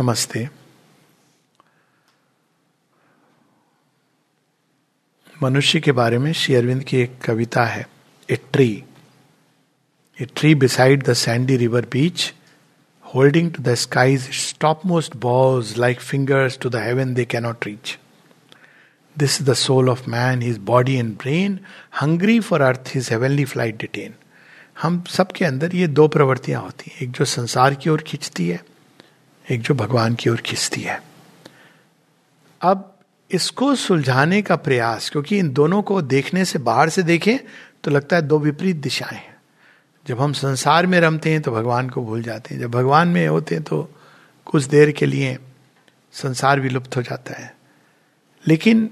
नमस्ते। मनुष्य के बारे में श्री अरविंद की एक कविता है, a tree. A tree beside the sandy river beach holding to the skies topmost boughs like fingers to the heaven they cannot reach this is the soul of man his body and brain hungry for earth his heavenly flight detain हम सबके अंदर ये दो प्रवृत्तियाँ होती हैं, एक जो संसार की ओर खींचती है एक जो भगवान की ओर खींचती है। अब इसको सुलझाने का प्रयास, क्योंकि इन दोनों को देखने से बाहर से देखें तो लगता है दो विपरीत दिशाएँ हैं। जब हम संसार में रमते हैं तो भगवान को भूल जाते हैं। जब भगवान में होते हैं तो कुछ देर के लिए संसार विलुप्त हो जाता है। लेकिन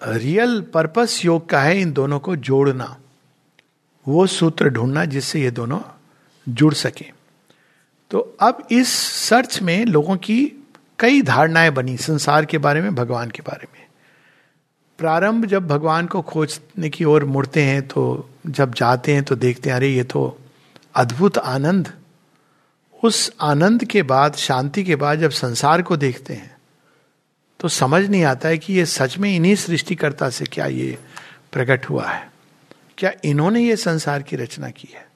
रियल पर्पस योग का है इन दोनों को जोड़ना। वो सूत्र ढूंढना जिससे ये दोनों जुड़ सके। तो अब इस सर्च में लोगों की कई धारणाएँ बनी, संसार के बारे में, भगवान के बारे में। प्रारंभ जब भगवान को खोजने की ओर मुड़ते हैं तो जब जाते हैं तो देखते हैं, अरे ये तो अद्भुत आनंद। उस आनंद के बाद, शांति के बाद जब संसार को देखते हैं तो समझ नहीं आता है कि ये सच में इन्हीं सृष्टिकर्ता से क्या ये प्रकट हुआ है। क्या इन्होंने ये संसार की रचना की है?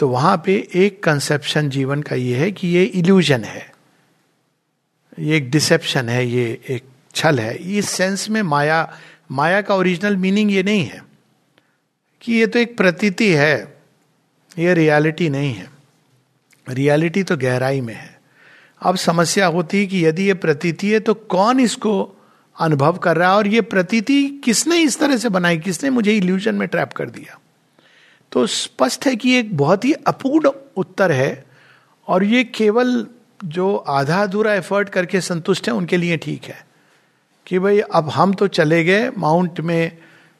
तो वहाँ पे एक कंसेप्शन जीवन का ये है कि ये इल्यूजन है। ये एक डिसेप्शन है, ये एक छल है। इस सेंस में माया माया का ओरिजिनल मीनिंग ये नहीं है कि ये तो एक प्रतीति है, ये रियलिटी नहीं है। रियलिटी तो गहराई में है। अब समस्या होती है कि यदि ये प्रतीति है तो कौन इसको अनुभव कर रहा है और ये प्रतीति किसने इस तरह से बनाई, किसने मुझे इल्यूजन में ट्रैप कर दिया? तो स्पष्ट है कि एक बहुत ही अपूर्ण उत्तर है और ये केवल जो आधा अधूरा एफर्ट करके संतुष्ट है, उनके लिए ठीक है। कि भाई, अब हम तो चले गए माउंट में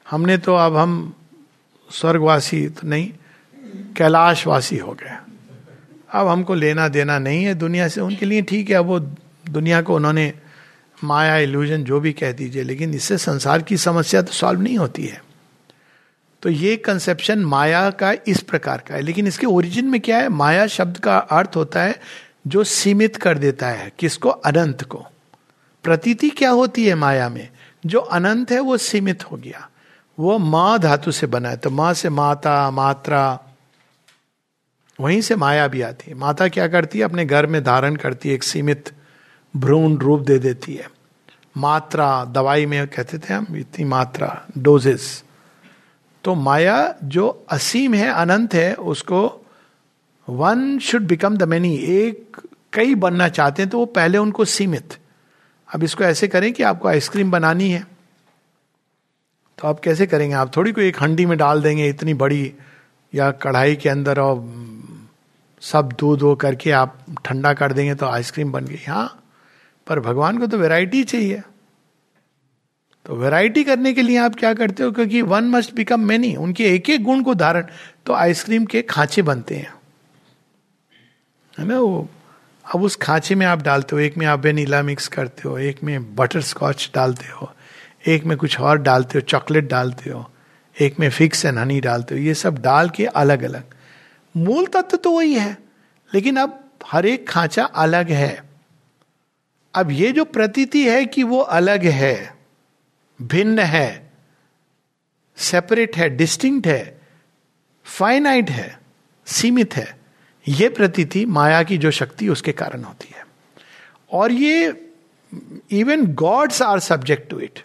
हमने तो अब हम स्वर्गवासी तो नहीं, कैलाशवासी हो गए। अब हमको लेना देना नहीं है दुनिया से, उनके लिए ठीक है। अब वो दुनिया को उन्होंने माया इल्यूजन जो भी कह दीजिए, लेकिन इससे संसार की समस्या तो सॉल्व नहीं होती है। तो ये कंसेप्शन माया का इस प्रकार का है। लेकिन इसके ओरिजिन में क्या है? माया शब्द का अर्थ होता है जो सीमित कर देता है, किसको? अनंत को। प्रतीति क्या होती है माया में? जो अनंत है, वो सीमित हो गया। वो माँ धातु से बना है। तो माँ से माता, मात्रा, वहीं से माया भी आती है। माता क्या करती है? अपने घर में धारण करती है, एक सीमित भ्रूण रूप दे देती है। मात्रा, दवाई में कहते थे हम, इतनी मात्रा डोजेस तो माया जो असीम है, अनंत है, उसको one should become the many एक, कई बनना चाहते हैं तो वो पहले उनको सीमित। अब इसको ऐसे करें कि आपको आइसक्रीम बनानी है। तो आप कैसे करेंगे? आप थोड़ी कोई एक हंडी में डाल देंगे इतनी बड़ी, या कढ़ाई के अंदर और सब दूध वो करके आप ठंडा कर देंगे तो आइसक्रीम बन गई। हाँ पर भगवान को तो वैरायटी चाहिए। तो वैरायटी करने के लिए आप क्या करते हो? क्योंकि वन मस्ट बिकम मैनी उनके एक एक गुण को धारण तो आइसक्रीम के खांचे बनते हैं। है ना वो? अब उस खांचे में आप डालते हो, एक में आप वेनीला मिक्स करते हो, एक में बटर स्कॉच डालते हो, एक में कुछ और डालते हो चॉकलेट डालते हो, एक में फिक्स एंड हनी डालते हो, ये सब डाल के अलग अलग मूल तत्व तो वही है, लेकिन अब हर एक खांचा अलग है। अब ये जो प्रतीति है कि वो अलग है भिन्न है सेपरेट है डिस्टिंक्ट है फाइनाइट है, सीमित है यह प्रतीति माया की जो शक्ति उसके कारण होती है। और ये even gods are subject to it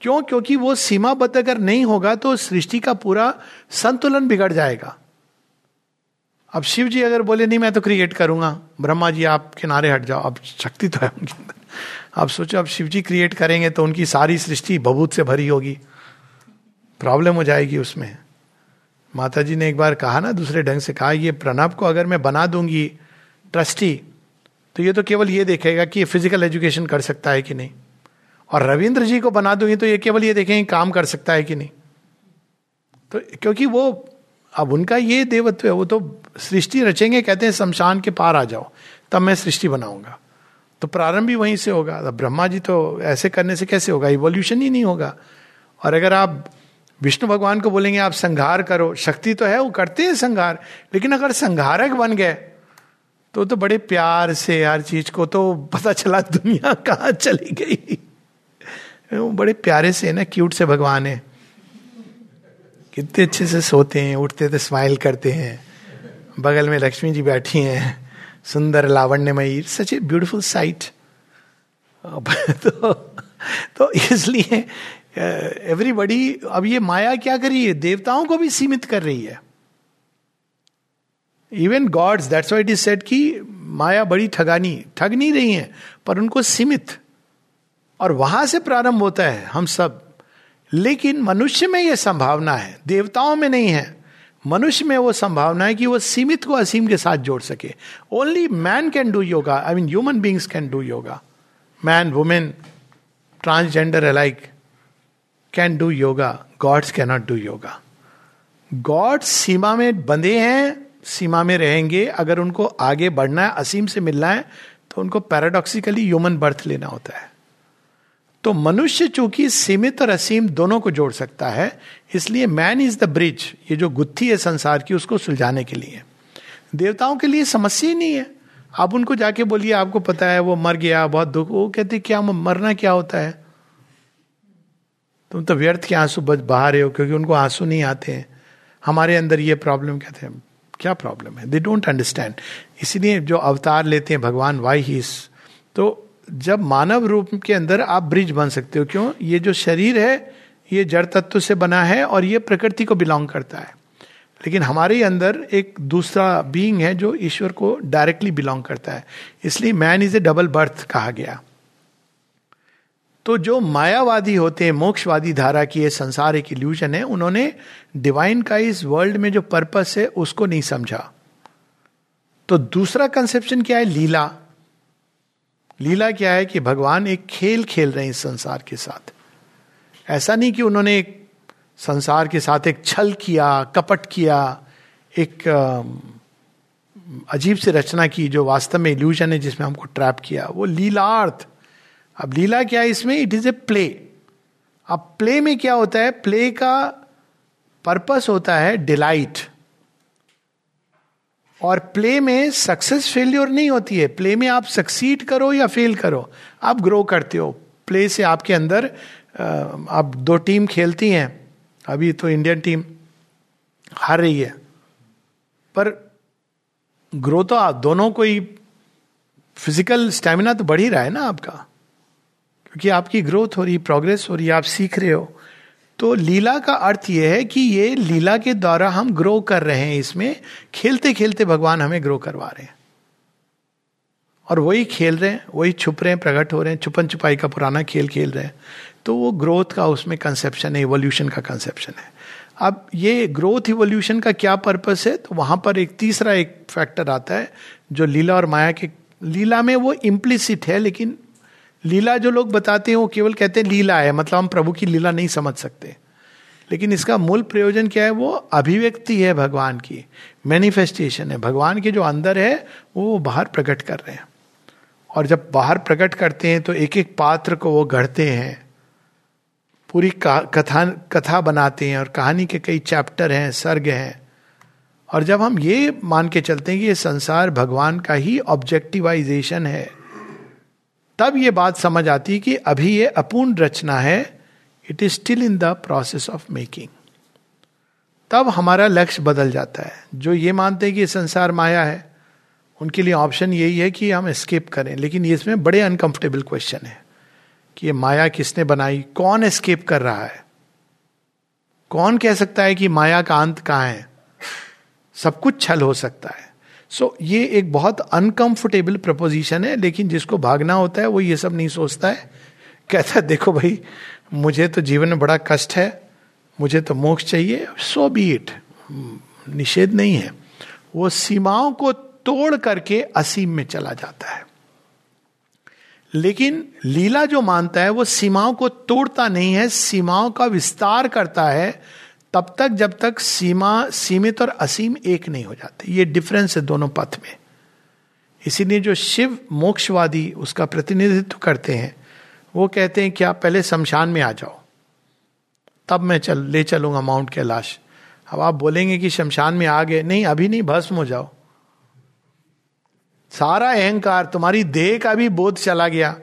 क्यों? क्योंकि वो सीमाबद्ध अगर नहीं होगा तो सृष्टि का पूरा संतुलन बिगड़ जाएगा। अब शिव जी अगर बोले, नहीं, मैं तो क्रिएट करूँगा। ब्रह्मा जी, आप किनारे हट जाओ, अब शक्ति तो है उनके अंदर। अब सोचो, अब शिव जी क्रिएट करेंगे तो उनकी सारी सृष्टि बबूत से भरी होगी। प्रॉब्लम हो जाएगी उसमें। माता जी ने एक बार कहा ना, दूसरे ढंग से कहा, ये प्रणब को अगर मैं बना दूँगी ट्रस्टी तो ये तो केवल ये देखेगा कि ये फ़िज़िकल एजुकेशन कर सकता है कि नहीं। और रविंद्र जी को बना दूँगी तो ये केवल ये देखेंगे काम कर सकता है कि नहीं। तो क्योंकि वो अब उनका ये देवत्व है, वो तो सृष्टि रचेंगे, कहते हैं, शमशान के पार आ जाओ, तब मैं सृष्टि बनाऊँगा। तो प्रारंभ भी वहीं से होगा। ब्रह्मा जी तो ऐसे करने से कैसे होगा? इवोल्यूशन ही नहीं होगा। और अगर आप विष्णु भगवान को बोलेंगे, आप संघार करो, शक्ति तो है, वो करते हैं संघार लेकिन अगर संघारक बन गए तो तो बड़े प्यार से हर चीज़ को तो पता चला, दुनिया कहाँ चली गई। बड़े प्यारे से है ना क्यूट से भगवान है। कितने अच्छे से सोते हैं, उठते थे स्माइल करते हैं। बगल में लक्ष्मी जी बैठी हैं, सुंदर, लावण्यमयी। सच ए ब्यूटिफुल साइट तो तो इसलिए एवरीबडी अब ये माया क्या कर रही है? देवताओं को भी सीमित कर रही है। Even gods that's white is set कि माया बड़ी ठगानी, ठग नहीं रही है, पर उनको सीमित। और वहाँ से प्रारंभ होता है, हम सब। लेकिन मनुष्य में यह संभावना है, देवताओं में नहीं है। मनुष्य में वो संभावना है कि वो सीमित को असीम के साथ जोड़ सके। Only man can do yoga I mean human beings can do yoga man women transgender alike can do yoga gods can not do yoga God सीमा में बंधे हैं, सीमा में रहेंगे। अगर उनको आगे बढ़ना है, असीम से मिलना है तो उनको पैराडॉक्सिकली ह्यूमन बर्थ लेना होता है। तो मनुष्य चूँकि सीमित और असीम दोनों को जोड़ सकता है, इसलिए मैन इज़ द ब्रिज ये जो गुत्थी है संसार की, उसको सुलझाने के लिए। देवताओं के लिए समस्या ही नहीं है। आप उनको जाके बोलिए, आपको पता है वो मर गया, बहुत दुख, वो कहते, क्या मरना क्या होता है? तुम तो व्यर्थ के आँसू बहा रहे हो, क्योंकि उनको आँसू नहीं आते हैं। हमारे अंदर ये प्रॉब्लम कहते हैं, क्या प्रॉब्लम है? दे डोंट अंडरस्टैंड इसीलिए जो अवतार लेते हैं, भगवान वाई ही तो जब मानव रूप के अंदर आप ब्रिज बन सकते हो, क्यों? ये जो शरीर है, ये जड़ तत्व से बना है और ये प्रकृति को बिलोंग करता है। लेकिन हमारे अंदर एक दूसरा बीइंग है जो ईश्वर को डायरेक्टली बिलोंग करता है। इसलिए man is a double birth कहा गया। तो जो मायावादी होते हैं, मोक्षवादी धारा की, ये संसार एक इल्यूजन है, उन्होंने डिवाइन का इस वर्ल्ड में जो पर्पस है, उसको नहीं समझा। तो दूसरा कंसेप्शन क्या है? लीला। लीला क्या है कि भगवान एक खेल खेल रहे हैं इस संसार के साथ। ऐसा नहीं कि उन्होंने एक संसार के साथ एक छल किया, कपट किया, एक अजीब से रचना की जो वास्तव में इल्यूजन है जिसमें हमको ट्रैप किया। वो लीलार्थ। अब लीला क्या है इसमें? इट इज़ ए प्ले अब प्ले में क्या होता है? प्ले का पर्पस होता है डिलाइट और प्ले में सक्सेस फेल्योर नहीं होती है। प्ले में आप सक्सीड करो या फेल करो। आप ग्रो करते हो। प्ले से आपके अंदर आप दो टीम खेलती हैं। अभी तो इंडियन टीम हार रही है। पर ग्रो तो आप दोनों को ही फ़िज़िकल स्टेमिना तो बढ़ ही रहा है ना आपका। क्योंकि आपकी ग्रोथ हो रही प्रोग्रेस हो रही, आप सीख रहे हो। तो लीला का अर्थ यह है कि ये लीला के द्वारा हम ग्रो कर रहे हैं इसमें। खेलते खेलते भगवान हमें ग्रो करवा रहे हैं। और वही खेल रहे हैं, वही छुप रहे हैं, प्रकट हो रहे हैं, छुपन छुपाई का पुराना खेल खेल रहे हैं। तो वो ग्रोथ का उसमें कंसेप्शन है इवोल्यूशन का कंसेप्शन है। अब ये ग्रोथ इवोल्यूशन का क्या पर्पस है? तो वहाँ पर एक तीसरा एक फैक्टर आता है, जो लीला और माया के, लीला में वो इम्प्लिसिट है, लेकिन लीला जो लोग बताते हैं, वो केवल कहते हैं लीला है मतलब हम प्रभु की लीला नहीं समझ सकते। लेकिन इसका मूल प्रयोजन क्या है, वो अभिव्यक्ति है भगवान की मैनिफेस्टेशन है। भगवान के जो अंदर है, वो बाहर प्रकट कर रहे हैं। और जब बाहर प्रकट करते हैं तो एक एक पात्र को वो गढ़ते हैं। पूरी कथा कथा बनाते हैं और कहानी के कई चैप्टर हैं, सर्ग हैं। और जब हम ये मान के चलते हैं कि ये संसार भगवान का ही ऑब्जेक्टिवाइजेशन है तब ये बात समझ आती कि अभी ये अपूर्ण रचना है it is still in the process of making तब हमारा लक्ष्य बदल जाता है। जो ये मानते हैं कि संसार माया है, उनके लिए ऑप्शन यही है कि हम स्केप करें। लेकिन इसमें बड़े अनकंफर्टेबल क्वेश्चन है कि ये माया किसने बनाई, कौन एस्केप कर रहा है? कौन कह सकता है कि माया का अंत कहाँ है? सब कुछ छल हो सकता है। सो so, ये एक बहुत अनकंफर्टेबल प्रपोजिशन है लेकिन जिसको भागना होता है वो ये सब नहीं सोचता है। कहता है देखो भाई मुझे तो जीवन में बड़ा कष्ट है मुझे तो मोक्ष चाहिए सो बी इट निषेध नहीं है। वो सीमाओं को तोड़ करके असीम में चला जाता है। लेकिन लीला जो मानता है वो सीमाओं को तोड़ता नहीं है सीमाओं का विस्तार करता है तब तक जब तक सीमा सीमित और असीम एक नहीं हो जाते। ये डिफरेंस है दोनों पथ में। इसीलिए जो शिव मोक्षवादी उसका प्रतिनिधित्व करते हैं, वो कहते हैं क्या पहले शमशान में आ जाओ। तब मैं चल, ले चलूँगा माउंट कैलाश। अब आप बोलेंगे कि शमशान में आ गए, नहीं, अभी नहीं, भस्म हो जाओ। सारा अहंकार, तुम्हारी देह का भी बोध चला गया।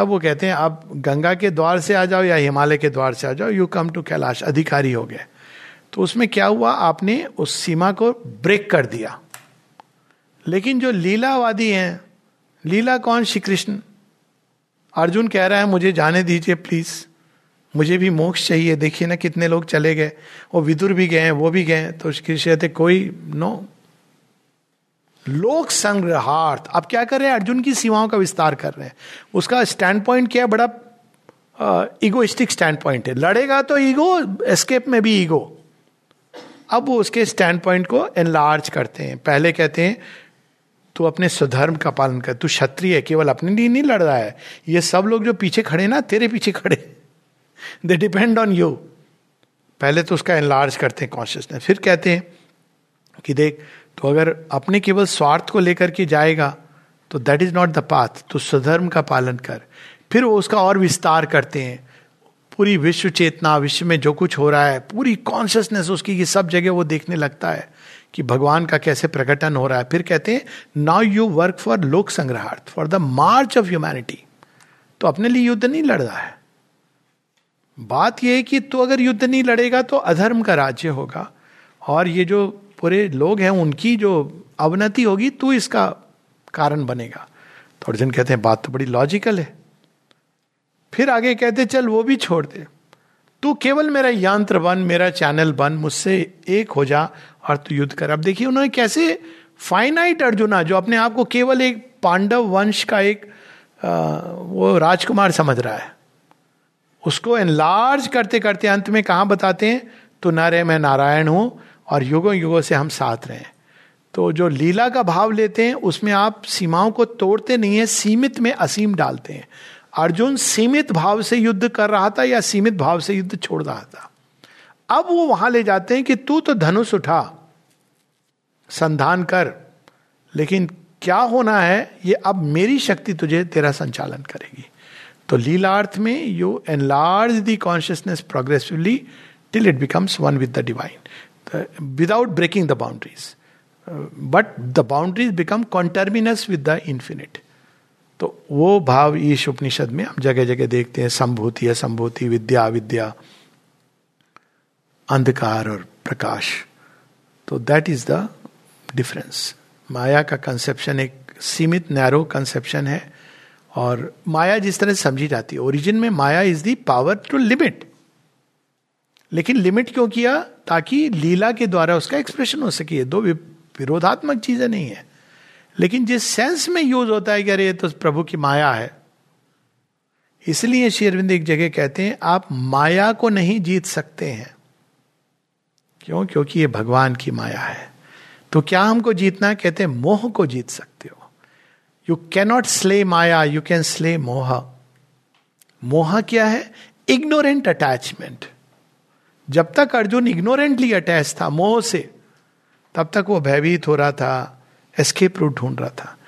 तब वो कहते हैं, आप गंगा के द्वार से आ जाओ या हिमालय के द्वार से आ जाओ यू कम टू कैलाश अधिकारी हो गए. तो उसमें क्या हुआ? आपने उस सीमा को ब्रेक कर दिया। लेकिन जो लीलावादी हैं, लीला कौन? श्री कृष्ण। अर्जुन कह रहा है, मुझे जाने दीजिए प्लीज़ मुझे भी मोक्ष चाहिए। देखिए ना कितने लोग चले गए। वो विदुर भी गए वो भी गए तो श्री कृष्ण कहते, कोई नो लोक संग्रहार्थ अब क्या कर रहे हैं? अर्जुन की सीमाओं का विस्तार कर रहे हैं। उसका स्टैंड पॉइंट क्या है? बड़ा इगोइस्टिक स्टैंड पॉइंट है। लड़ेगा तो ईगो एस्केप में भी ईगो अब वो उसके स्टैंड पॉइंट को एनलार्ज करते हैं। पहले कहते हैं, तू अपने स्वधर्म का पालन कर। तू क्षत्रिय है, केवल अपने लिए नहीं लड़ रहा है। ये सब लोग जो पीछे खड़े ना, तेरे पीछे खड़े दे डिपेंड ऑन यू पहले तो उसका एनलार्ज करते हैं कॉन्शियसनेस फिर कहते हैं कि देख तो अगर अपने केवल स्वार्थ को लेकर के जाएगा तो that is not the path तो स्वधर्म का पालन कर। फिर वो उसका और विस्तार करते हैं। पूरी विश्व चेतना, विश्व में जो कुछ हो रहा है, पूरी कॉन्शियसनेस उसकी ये सब जगह वो देखने लगता है कि भगवान का कैसे प्रकटन हो रहा है। फिर कहते हैं नाउ यू वर्क फॉर लोक संग्रहार्थ for the march of humanity तो अपने लिए युद्ध नहीं लड़ रहा है। बात यह है कि तू तो अगर युद्ध नहीं लड़ेगा तो अधर्म का राज्य होगा। और ये जो पूरे लोग हैं उनकी जो अवनति होगी तू इसका कारण बनेगा। तो अर्जुन कहते हैं बात तो बड़ी लॉजिकल है। फिर आगे कहते चल वो भी छोड़ दे। तू केवल मेरा यंत्र बन मेरा चैनल बन मुझसे एक हो जा और तू युद्ध कर। अब देखिए उन्होंने कैसे फाइनाइट अर्जुना जो अपने आप को केवल एक पांडव वंश का एक आ, वो राजकुमार समझ रहा है। उसको एनलार्ज करते करते अंत में कहा बताते हैं? तो न रे मैं नारायण हूँ। और युगों युगों से हम साथ रहे तो जो लीला का भाव लेते हैं, उसमें आप सीमाओं को तोड़ते नहीं है, सीमित में असीम डालते हैं। अर्जुन सीमित भाव से युद्ध कर रहा था या सीमित भाव से युद्ध छोड़ रहा था? अब वो वहाँ ले जाते हैं कि तू तो धनुष उठा, संधान कर, लेकिन क्या होना है, ये अब मेरी शक्ति तुझे, तेरा संचालन करेगी। तो लीलार्थ में you enlarge the consciousness progressively till it becomes one with the divine without breaking the boundaries but the boundaries become conterminous with the infinite तो वो भाव ईश उपनिषद में हम जगह जगह देखते हैं, संभूति, असंभूति, विद्या विद्या अंधकार और प्रकाश। तो दैट इज़ द डिफरेंस माया का कंसेप्शन एक सीमित नैरो कंसेप्शन है। और माया जिस तरह समझी जाती है ओरिजिन में माया is the power to limit लेकिन लिमिट क्यों किया? ताकि लीला के द्वारा उसका एक्सप्रेशन हो सके। दो विरोधात्मक चीज़ें नहीं है। लेकिन जिस सेंस में यूज़ होता है कि अरे तो प्रभु की माया है, इसलिए शेरविंद एक जगह कहते हैं, आप माया को नहीं जीत सकते हैं। क्यों? क्योंकि ये भगवान की माया है। तो क्या हमको जीतना है? कहते हैं, मोह को जीत सकते हो। यू कैनॉट स्ले माया यू कैन स्ले मोह। मोह क्या है? इग्नोरेंट अटैचमेंट जब तक अर्जुन इग्नोरेंटली अटैच था, मोह से, तब तक वो भयभीत हो रहा था एस्केप रूट ढूंढ रहा था।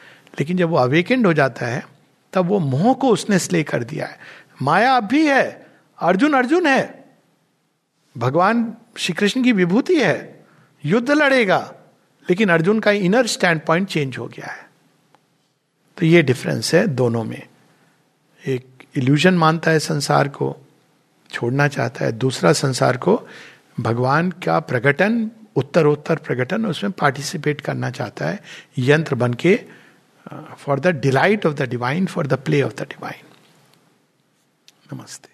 लेकिन जब वो अवेकेंड हो जाता है, तब वो मोह को उसने स्ले कर दिया है। माया अब भी है, अर्जुन अर्जुन है। भगवान श्री कृष्ण की विभूति है, युद्ध लड़ेगा, लेकिन अर्जुन का इनर स्टैंड पॉइंट चेंज हो गया है। तो ये डिफरेंस है दोनों में। एक इल्यूजन मानता है संसार को छोड़ना चाहता है, दूसरा संसार को भगवान का प्रकटन उत्तर उत्तर प्रकटन, उसमें पार्टिसिपेट करना चाहता है, यंत्र बन के for the delight of the divine for the play of the divine नमस्ते।